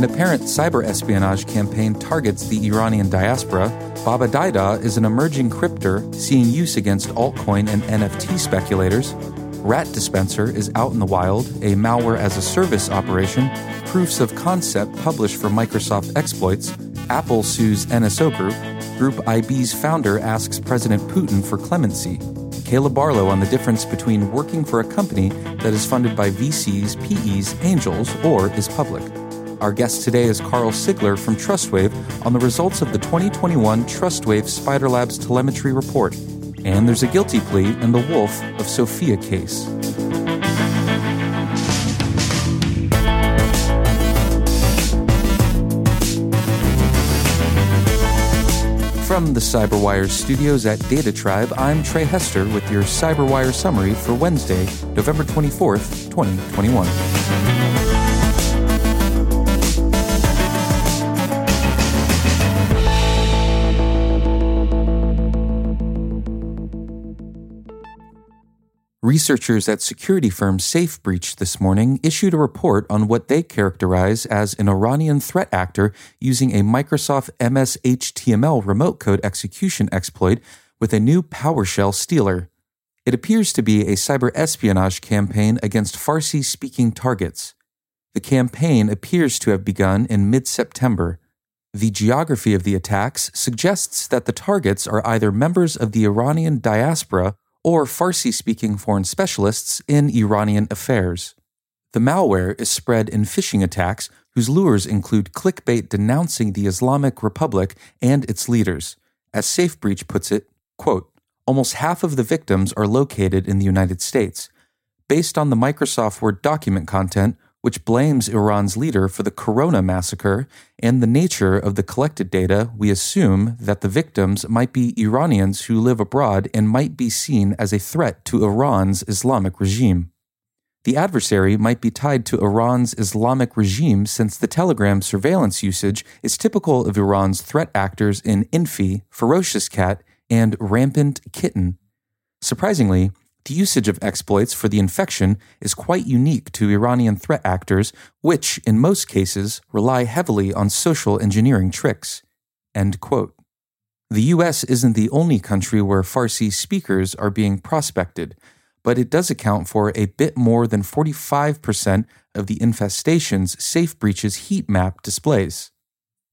An apparent cyber espionage campaign targets the Iranian diaspora. Babadeda is an emerging crypter seeing use against altcoin and NFT speculators. RATDispenser is out in the wild, a malware as a service operation. Proofs of concept published for Microsoft exploits. Apple sues NSO Group. Group IB's founder asks President Putin for clemency. Caleb Barlow on the difference between working for a company that is funded by VCs, PEs, angels, or is public. Our guest today is Karl Sigler from Trustwave on the results of the 2021 Trustwave Spider Labs telemetry report. And there's a guilty plea in the Wolf of Sophia case. From the CyberWire studios at Data Tribe, I'm Trey Hester with your CyberWire summary for Wednesday, November 24th, 2021. Researchers at security firm SafeBreach this morning issued a report on what they characterize as an Iranian threat actor using a Microsoft MS HTML remote code execution exploit with a new PowerShell stealer. It appears to be a cyber espionage campaign against Farsi speaking targets. The campaign appears to have begun in mid September. The geography of the attacks suggests that the targets are either members of the Iranian diaspora or Farsi speaking foreign specialists in Iranian affairs. The malware is spread in phishing attacks whose lures include clickbait denouncing the Islamic Republic and its leaders. As SafeBreach puts it, quote, almost half of the victims are located in the United States. Based on the Microsoft Word document content, which blames Iran's leader for the Corona massacre, and the nature of the collected data, we assume that the victims might be Iranians who live abroad and might be seen as a threat to Iran's Islamic regime. The adversary might be tied to Iran's Islamic regime since the Telegram surveillance usage is typical of Iran's threat actors in Infy, Ferocious Cat, and Rampant Kitten. Surprisingly, the usage of exploits for the infection is quite unique to Iranian threat actors, which, in most cases, rely heavily on social engineering tricks. The U.S. isn't the only country where Farsi speakers are being prospected, but it does account for a bit more than 45% of the infestations SafeBreach's heat map displays.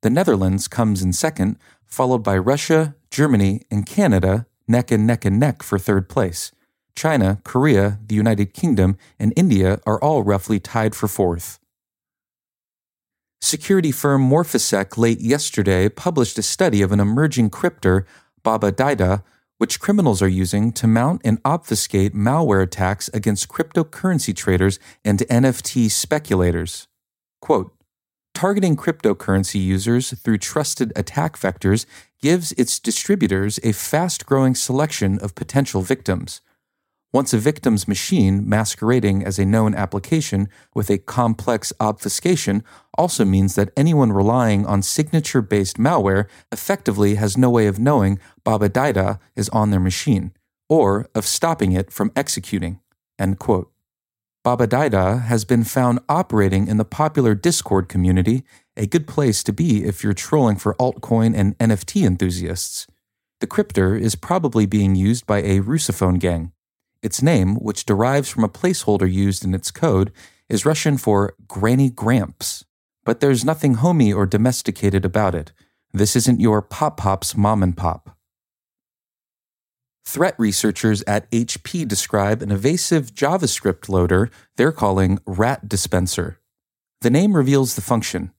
The Netherlands comes in second, followed by Russia, Germany, and Canada, neck and neck and neck for third place. China, Korea, the United Kingdom, and India are all roughly tied for fourth. Security firm Morphisec late yesterday published a study of an emerging crypter, Babadeda, which criminals are using to mount and obfuscate malware attacks against cryptocurrency traders and NFT speculators. Quote, Targeting cryptocurrency users through trusted attack vectors gives its distributors a fast growing selection of potential victims. Once a victim's machine masquerading as a known application with a complex obfuscation also means that anyone relying on signature based malware effectively has no way of knowing Babadeda is on their machine, or of stopping it from executing. End quote. Babadeda has been found operating in the popular Discord community, a good place to be if you're trolling for altcoin and NFT enthusiasts. The crypter is probably being used by a Russophone gang. Its name, which derives from a placeholder used in its code, is Russian for Granny Gramps. But there's nothing homey or domesticated about it. This isn't your Pop Pop's mom and pop. Threat researchers at HP describe an evasive JavaScript loader they're calling RATDispenser. The name reveals the function.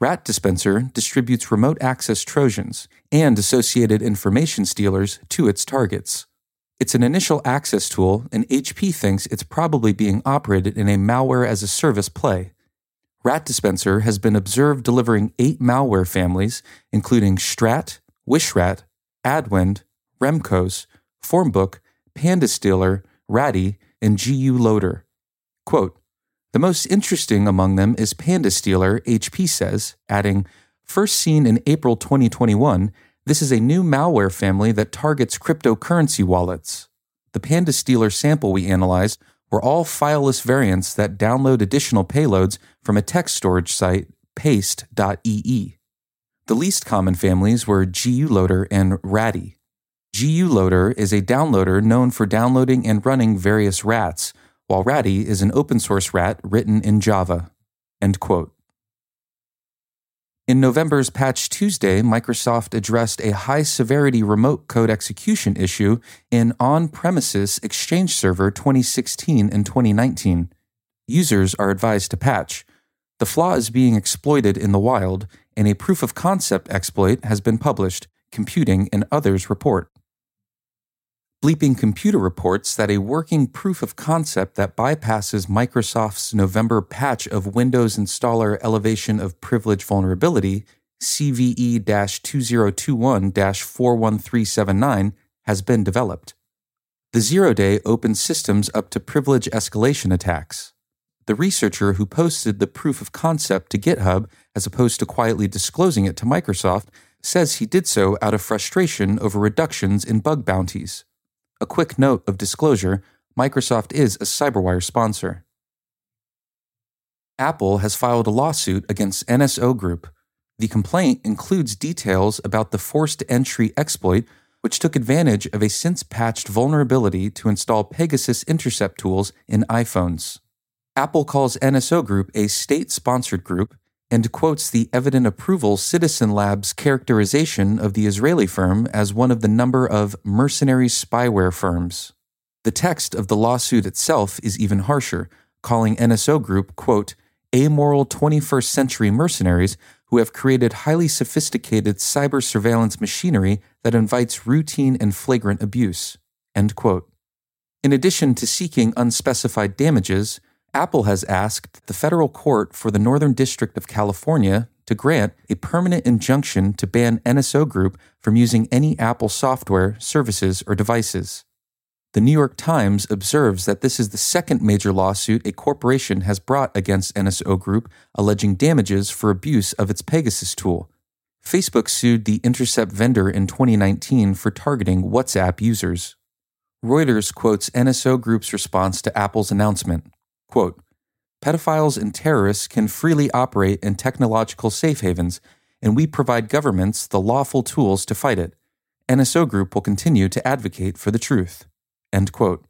RATDispenser distributes remote access Trojans and associated information stealers to its targets. It's an initial access tool, and HP thinks it's probably being operated in a malware as a service play. RATDispenser has been observed delivering eight malware families, including Strat, Wishrat, Adwind, Remcos, Formbook, Panda Stealer, Ratty, and GU Loader. Quote, the most interesting among them is Panda Stealer, HP says, adding, First seen in April 2021, this is a new malware family that targets cryptocurrency wallets. The Panda Stealer sample we analyzed were all fileless variants that download additional payloads from a text storage site, paste.ee. The least common families were GU Loader and Ratty. GU Loader is a downloader known for downloading and running various rats, while Ratty is an open source rat written in Java. End quote. In November's Patch Tuesday, Microsoft addressed a high severity remote code execution issue in on premises Exchange Server 2016 and 2019. Users are advised to patch. The flaw is being exploited in the wild, and a proof of concept exploit has been published, Computing and Others report. Bleeping Computer reports that a working proof of concept that bypasses Microsoft's November patch of Windows Installer Elevation of Privilege Vulnerability, CVE 2021 41379, has been developed. The zero day opens systems up to privilege escalation attacks. The researcher who posted the proof of concept to GitHub, as opposed to quietly disclosing it to Microsoft, says he did so out of frustration over reductions in bug bounties. A quick note of disclosure Microsoft is a Cyberwire sponsor. Apple has filed a lawsuit against NSO Group. The complaint includes details about the forced entry exploit, which took advantage of a since patched vulnerability to install Pegasus intercept tools in iPhones. Apple calls NSO Group a state sponsored group and quotes the evident approval Citizen Labs characterization of the Israeli firm as one of the number of mercenary spyware firms. The text of the lawsuit itself is even harsher, calling NSO Group, quote, amoral 21st century mercenaries who have created highly sophisticated cyber surveillance machinery that invites routine and flagrant abuse. End quote. In addition to seeking unspecified damages, Apple has asked the federal court for the Northern District of California to grant a permanent injunction to ban NSO Group from using any Apple software, services, or devices. The New York Times observes that this is the second major lawsuit a corporation has brought against NSO Group alleging damages for abuse of its Pegasus tool. Facebook sued the Intercept vendor in 2019 for targeting WhatsApp users. Reuters quotes NSO Group's response to Apple's announcement. Quote, Pedophiles and terrorists can freely operate in technological safe havens, and we provide governments the lawful tools to fight it. NSO Group will continue to advocate for the truth. End quote.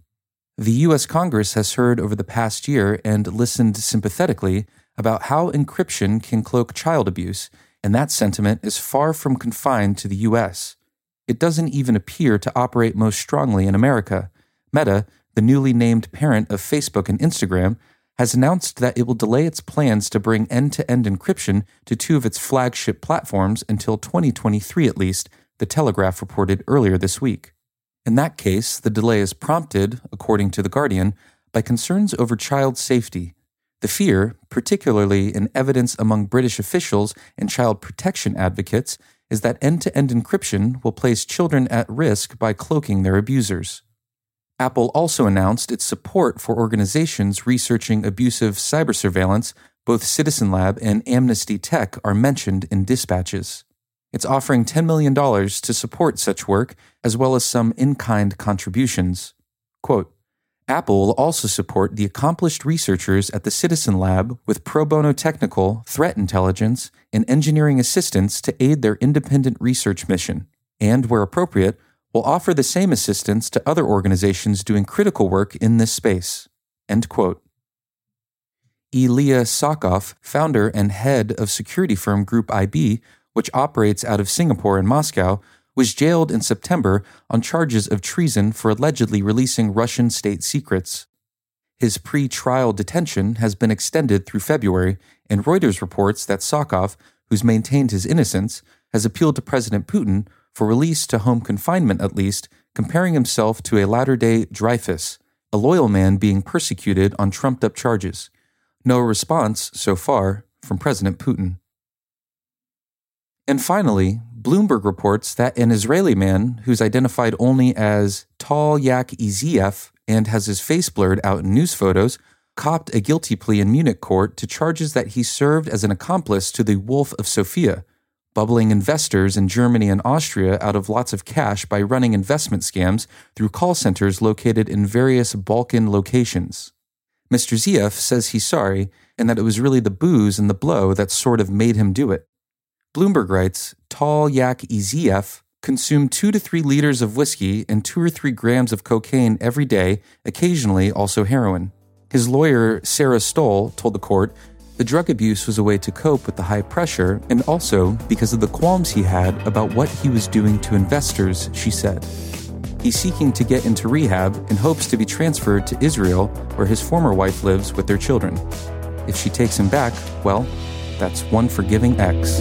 The U.S. Congress has heard over the past year and listened sympathetically about how encryption can cloak child abuse, and that sentiment is far from confined to the U.S. It doesn't even appear to operate most strongly in America. Meta, the newly named parent of Facebook and Instagram, has announced that it will delay its plans to bring end to end encryption to two of its flagship platforms until 2023 at least, The Telegraph reported earlier this week. In that case, the delay is prompted, according to The Guardian, by concerns over child safety. The fear, particularly in evidence among British officials and child protection advocates, is that end to end encryption will place children at risk by cloaking their abusers. Apple also announced its support for organizations researching abusive cyber surveillance. Both Citizen Lab and Amnesty Tech are mentioned in dispatches. It's offering $10 million to support such work, as well as some in kind contributions. Quote, Apple will also support the accomplished researchers at the Citizen Lab with pro bono technical, threat intelligence, and engineering assistance to aid their independent research mission, and, where appropriate, will offer the same assistance to other organizations doing critical work in this space. End quote. Ilya Sachkov, founder and head of security firm Group IB, which operates out of Singapore and Moscow, was jailed in September on charges of treason for allegedly releasing Russian state secrets. His pre trial detention has been extended through February, and Reuters reports that Sachkov, who's maintained his innocence, has appealed to President Putin for release to home confinement at least, comparing himself to a latter day Dreyfus, a loyal man being persecuted on trumped up charges. No response, so far, from President Putin. And finally, Bloomberg reports that an Israeli man who's identified only as Tal Yak Iziev and has his face blurred out in news photos copped a guilty plea in Munich court to charges that he served as an accomplice to the Wolf of Sofia, bubbling investors in Germany and Austria out of lots of cash by running investment scams through call centers located in various Balkan locations. Mr. Ziev says he's sorry and that it was really the booze and the blow that sort of made him do it. Bloomberg writes Tall Yak Iziev consumed two to three liters of whiskey and two or three grams of cocaine every day, occasionally also heroin. His lawyer, Sarah Stoll, told the court the drug abuse was a way to cope with the high pressure and also because of the qualms he had about what he was doing to investors, she said. He's seeking to get into rehab and hopes to be transferred to Israel, where his former wife lives with their children. If she takes him back, well, that's one forgiving ex.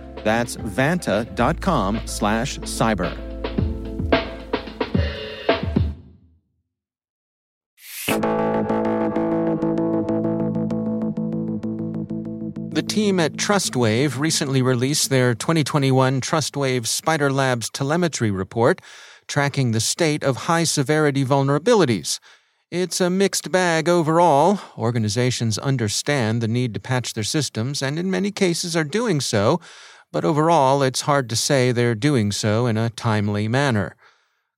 That's vanta.com slash cyber. The team at TrustWave recently released their 2021 TrustWave Spider Labs telemetry report tracking the state of high severity vulnerabilities. It's a mixed bag overall. Organizations understand the need to patch their systems and in many cases are doing so, but overall, it's hard to say they're doing so in a timely manner.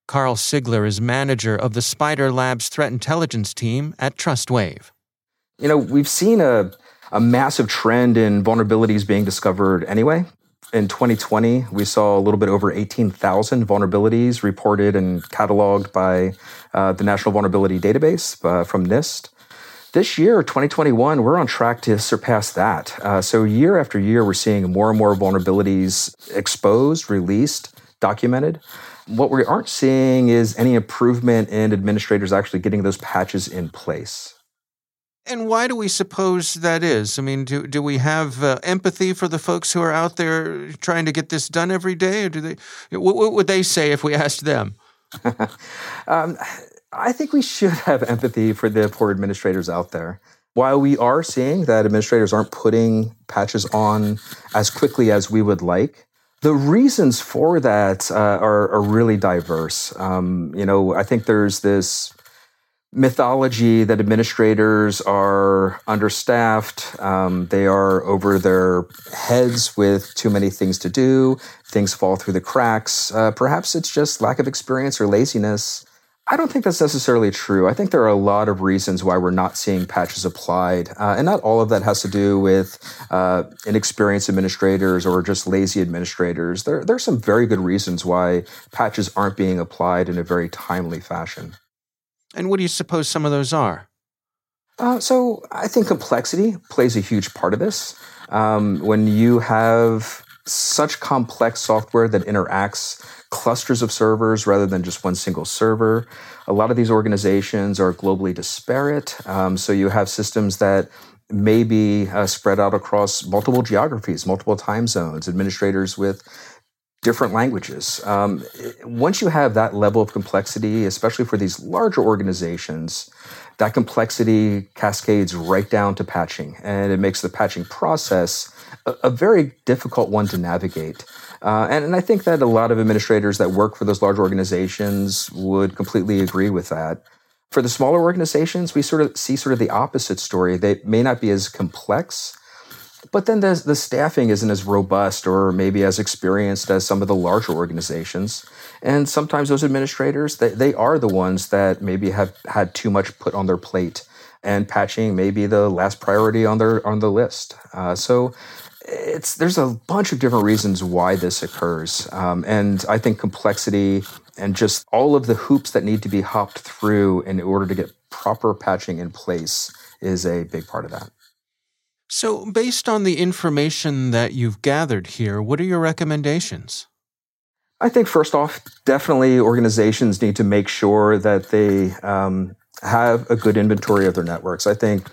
Karl Sigler is manager of the Spider Labs threat intelligence team at TrustWave. You know, we've seen a, a massive trend in vulnerabilities being discovered anyway. In 2020, we saw a little bit over 18,000 vulnerabilities reported and cataloged by uh, the National Vulnerability Database uh, from NIST. This year, 2021, we're on track to surpass that. Uh, so, year after year, we're seeing more and more vulnerabilities exposed, released, documented. What we aren't seeing is any improvement in administrators actually getting those patches in place. And why do we suppose that is? I mean, do, do we have uh, empathy for the folks who are out there trying to get this done every day? Or do they, what, what would they say if we asked them? um, I think we should have empathy for the poor administrators out there. While we are seeing that administrators aren't putting patches on as quickly as we would like, the reasons for that uh, are, are, really diverse. Um, you know, I think there's this mythology that administrators are understaffed, um, they are over their heads with too many things to do, things fall through the cracks. Uh, perhaps it's just lack of experience or laziness I don't think that's necessarily true. I think there are a lot of reasons why we're not seeing patches applied. Uh, and not all of that has to do with uh, inexperienced administrators or just lazy administrators. There, there are some very good reasons why patches aren't being applied in a very timely fashion. And what do you suppose some of those are? Uh, so I think complexity plays a huge part of this. Um, when you have such complex software that interacts clusters of servers rather than just one single server. A lot of these organizations are globally disparate. Um, so you have systems that may be uh, spread out across multiple geographies, multiple time zones, administrators with different languages. Um, once you have that level of complexity, especially for these larger organizations, that complexity cascades right down to patching, and it makes the patching process a, a very difficult one to navigate. Uh, and, and I think that a lot of administrators that work for those large organizations would completely agree with that. For the smaller organizations, we sort of see sort of the opposite story. They may not be as complex, but then the, the staffing isn't as robust or maybe as experienced as some of the larger organizations. And sometimes those administrators, they, they are the ones that maybe have had too much put on their plate and patching may be the last priority on their on the list. Uh, so it's there's a bunch of different reasons why this occurs, um, and I think complexity and just all of the hoops that need to be hopped through in order to get proper patching in place is a big part of that. So, based on the information that you've gathered here, what are your recommendations? I think first off, definitely organizations need to make sure that they um, have a good inventory of their networks. I think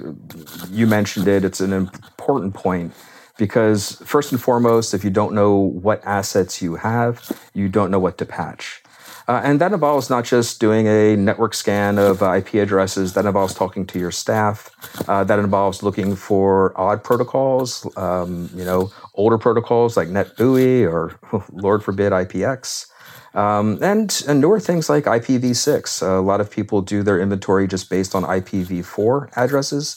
you mentioned it; it's an important point because first and foremost, if you don't know what assets you have, you don't know what to patch. Uh, and that involves not just doing a network scan of uh, IP addresses, that involves talking to your staff, uh, that involves looking for odd protocols, um, you know, older protocols like NetBEUI or, Lord forbid, IPX. Um, and, and newer things like IPv6. a lot of people do their inventory just based on IPv4 addresses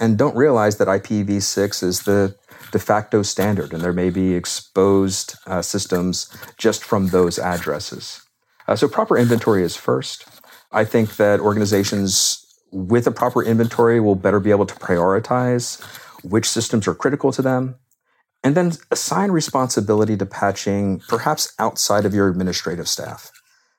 and don't realize that IPv6 is the de facto standard, and there may be exposed uh, systems just from those addresses. Uh, so, proper inventory is first. I think that organizations with a proper inventory will better be able to prioritize which systems are critical to them, and then assign responsibility to patching perhaps outside of your administrative staff.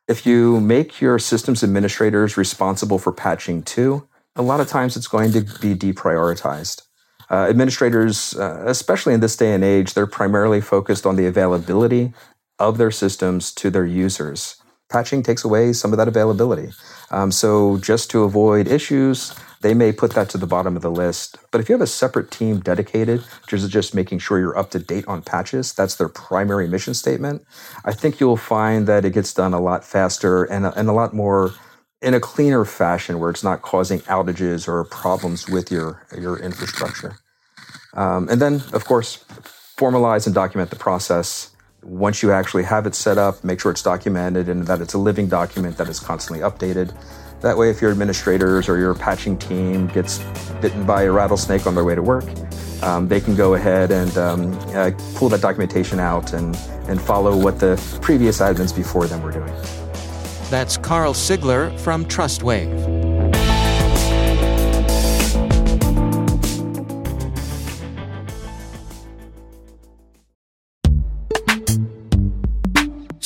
If you make your systems administrators responsible for patching too, a lot of times it's going to be deprioritized. Uh, administrators, uh, especially in this day and age, they're primarily focused on the availability of their systems to their users. Patching takes away some of that availability. Um, so, just to avoid issues, they may put that to the bottom of the list. But if you have a separate team dedicated to just making sure you're up to date on patches, that's their primary mission statement, I think you'll find that it gets done a lot faster and, and a lot more in a cleaner fashion where it's not causing outages or problems with your, your infrastructure. Um, and then, of course, formalize and document the process. Once you actually have it set up, make sure it's documented and that it's a living document that is constantly updated. That way, if your administrators or your patching team gets bitten by a rattlesnake on their way to work, um, they can go ahead and um, uh, pull that documentation out and, and follow what the previous admins before them were doing. That's Karl Sigler from TrustWave.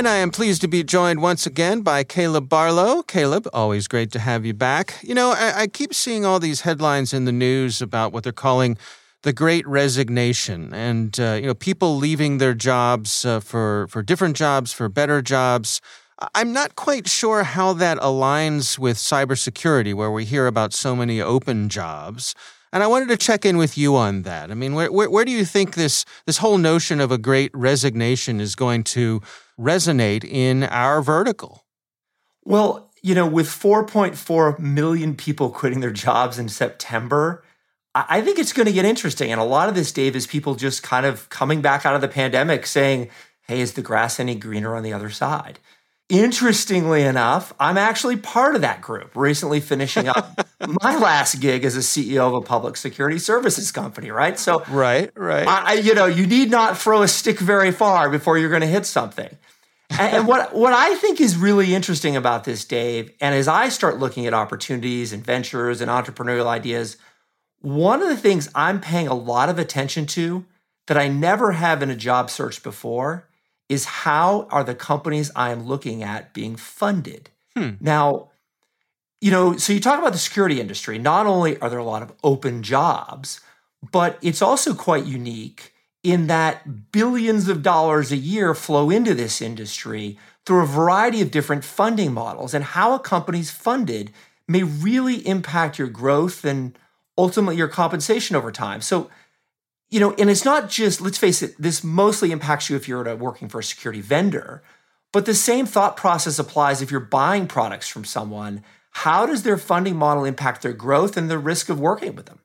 And I am pleased to be joined once again by Caleb Barlow. Caleb, always great to have you back. You know, I, I, keep seeing all these headlines in the news about what they're calling the Great Resignation, and uh, you know, people leaving their jobs uh, for for different jobs, for better jobs. I'm not quite sure how that aligns with cybersecurity, where we hear about so many open jobs. And I wanted to check in with you on that. I mean, where, where, where do you think this this whole notion of a great resignation is going to resonate in our vertical? Well, you know, with 4.4 million people quitting their jobs in September, I think it's going to get interesting. And a lot of this, Dave, is people just kind of coming back out of the pandemic saying, hey, is the grass any greener on the other side? Interestingly enough, I'm actually part of that group, recently finishing up my last gig as a CEO of a public security services company, right? So, right, right. I, you know, you need not throw a stick very far before you're going to hit something. and, and what, what I think is really interesting about this, Dave, and as I start looking at opportunities and ventures and entrepreneurial ideas, one of the things I'm paying a lot of attention to that I never have in a job search before is how are the companies I am looking at being funded? Hmm. Now, you know, so you talk about the security industry. Not only are there a lot of open jobs, but it's also quite unique in that billions of dollars a year flow into this industry through a variety of different funding models. And how a company's funded may really impact your growth and ultimately your compensation over time. So, you know, and it's not just, let's face it, this mostly impacts you if you're working for a security vendor, but the same thought process applies if you're buying products from someone. How does their funding model impact their growth and the risk of working with them?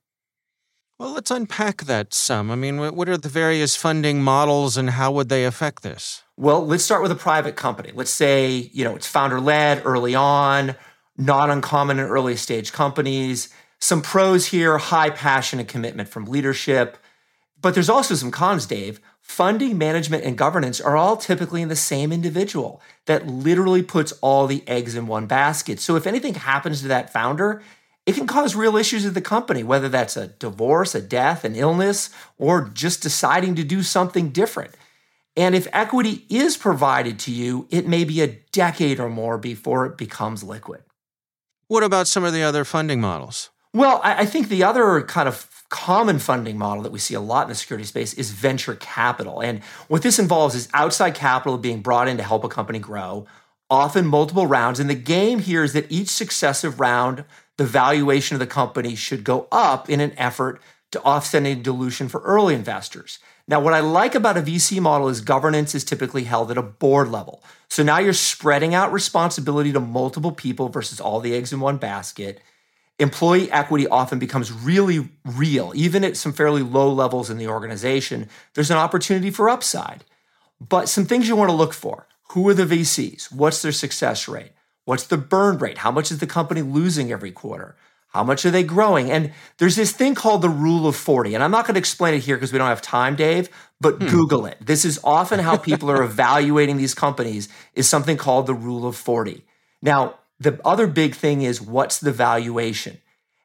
Well, let's unpack that some. I mean, what are the various funding models and how would they affect this? Well, let's start with a private company. Let's say, you know, it's founder led early on, not uncommon in early stage companies. Some pros here high passion and commitment from leadership but there's also some cons, Dave. Funding, management, and governance are all typically in the same individual that literally puts all the eggs in one basket. So if anything happens to that founder, it can cause real issues at the company, whether that's a divorce, a death, an illness, or just deciding to do something different. And if equity is provided to you, it may be a decade or more before it becomes liquid. What about some of the other funding models? Well, I think the other kind of common funding model that we see a lot in the security space is venture capital. And what this involves is outside capital being brought in to help a company grow, often multiple rounds. And the game here is that each successive round, the valuation of the company should go up in an effort to offset any dilution for early investors. Now, what I like about a VC model is governance is typically held at a board level. So now you're spreading out responsibility to multiple people versus all the eggs in one basket employee equity often becomes really real, even at some fairly low levels in the organization. There's an opportunity for upside. But some things you want to look for who are the VCs? What's their success rate? What's the burn rate? How much is the company losing every quarter? How much are they growing? And there's this thing called the rule of 40. And I'm not going to explain it here because we don't have time, Dave, but hmm. Google it. This is often how people are evaluating these companies is something called the rule of 40. Now, the other big thing is what's the valuation?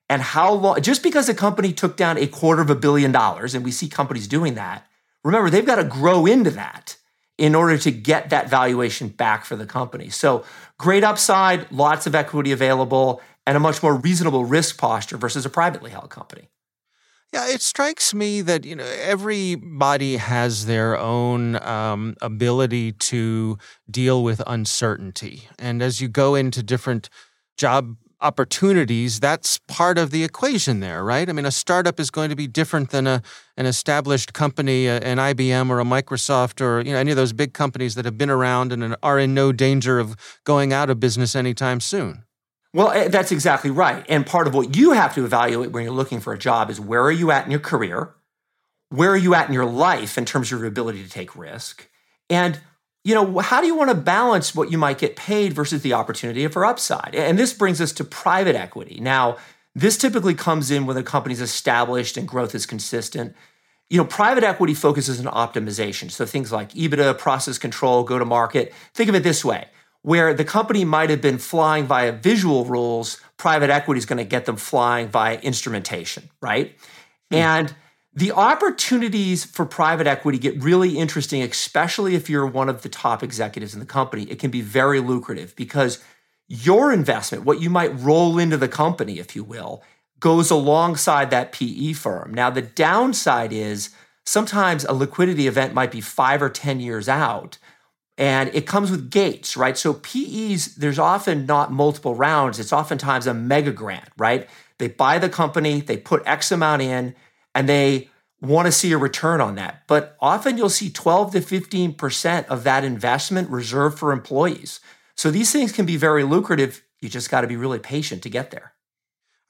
And how long, just because a company took down a quarter of a billion dollars, and we see companies doing that, remember, they've got to grow into that in order to get that valuation back for the company. So, great upside, lots of equity available, and a much more reasonable risk posture versus a privately held company. Yeah, it strikes me that you know everybody has their own um, ability to deal with uncertainty, and as you go into different job opportunities, that's part of the equation there, right? I mean, a startup is going to be different than a an established company, an IBM or a Microsoft or you know any of those big companies that have been around and are in no danger of going out of business anytime soon. Well, eh, that's exactly right. And part of what you have to evaluate when you're looking for a job is where are you at in your career? Where are you at in your life in terms of your ability to take risk? And you know, how do you want to balance what you might get paid versus the opportunity for upside? And this brings us to private equity. Now, this typically comes in when the company's established and growth is consistent. You know, private equity focuses on optimization. So things like EBITDA, process control, go to market. Think of it this way where the company might have been flying via visual rules, private equity is going to get them flying via instrumentation, right? Hmm. And The opportunities for private equity get really interesting, especially if you're one of the top executives in the company. It can be very lucrative because your investment, what you might roll into the company, if you will, goes alongside that PE firm. Now, the downside is sometimes a liquidity event might be five or 10 years out and it comes with gates, right? So PEs, there's often not multiple rounds. It's oftentimes a mega grant, right? They buy the company, they put X amount in, and they want to see a return on that. But often you'll see 12 to 15% of that investment reserved for employees. So these things can be very lucrative. You just got to be really patient to get there.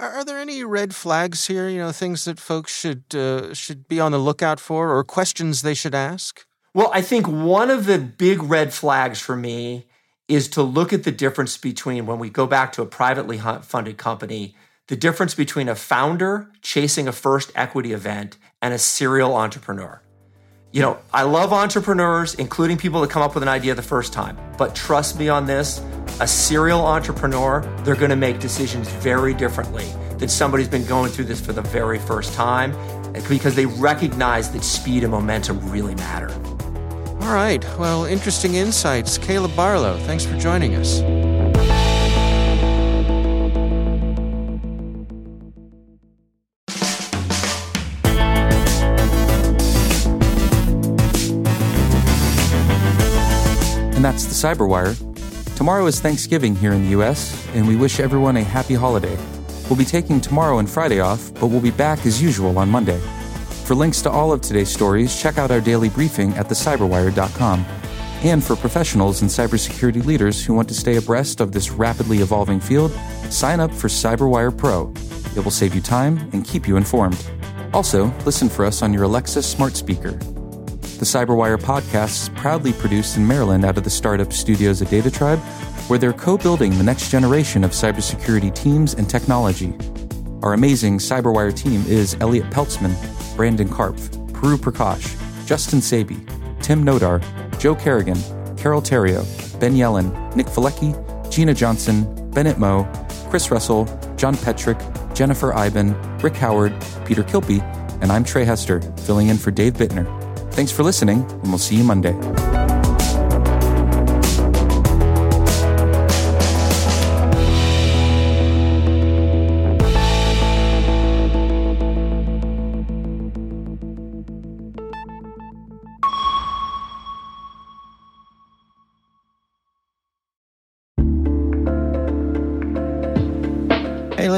Are, are, there any red flags here? You know, things that folks should uh, should be on the lookout for, or questions they should ask? Well, I think one of the big red flags for me is to look at the difference between when we go back to a privately funded company, the difference between a founder chasing a first equity event and a serial entrepreneur. You know, I love entrepreneurs, including people that come up with an idea the first time. But trust me on this a serial entrepreneur, they're going to make decisions very differently than somebody who's been going through this for the very first time because they recognize that speed and momentum really matter. All right. Well, interesting insights. Caleb Barlow, thanks for joining us. And that's the Cyberwire. Tomorrow is Thanksgiving here in the US, and we wish everyone a happy holiday. We'll be taking tomorrow and Friday off, but we'll be back as usual on Monday. For links to all of today's stories, check out our daily briefing at thecyberwire.com. And for professionals and cybersecurity leaders who want to stay abreast of this rapidly evolving field, sign up for CyberWire Pro. It will save you time and keep you informed. Also, listen for us on your Alexa smart speaker. The Cyberwire podcast is proudly produced in Maryland out of the startup studios at Data Tribe, where they're co building the next generation of cybersecurity teams and technology. Our amazing Cyberwire team is Elliot Peltzman, Brandon Karpf, Puru Prakash, Justin Sabie, Tim Nodar, Joe Carrigan, Carole Theriault, Ben Yelin, Nick Veliky, Gina Johnson, Bennett Moe, Chris Russell, John Petrik, Jennifer Eiben, Rick Howard, Peter Kilpe, and I'm Trey Hester, filling in for Dave Bittner. Thanks for listening, and we'll see you Monday.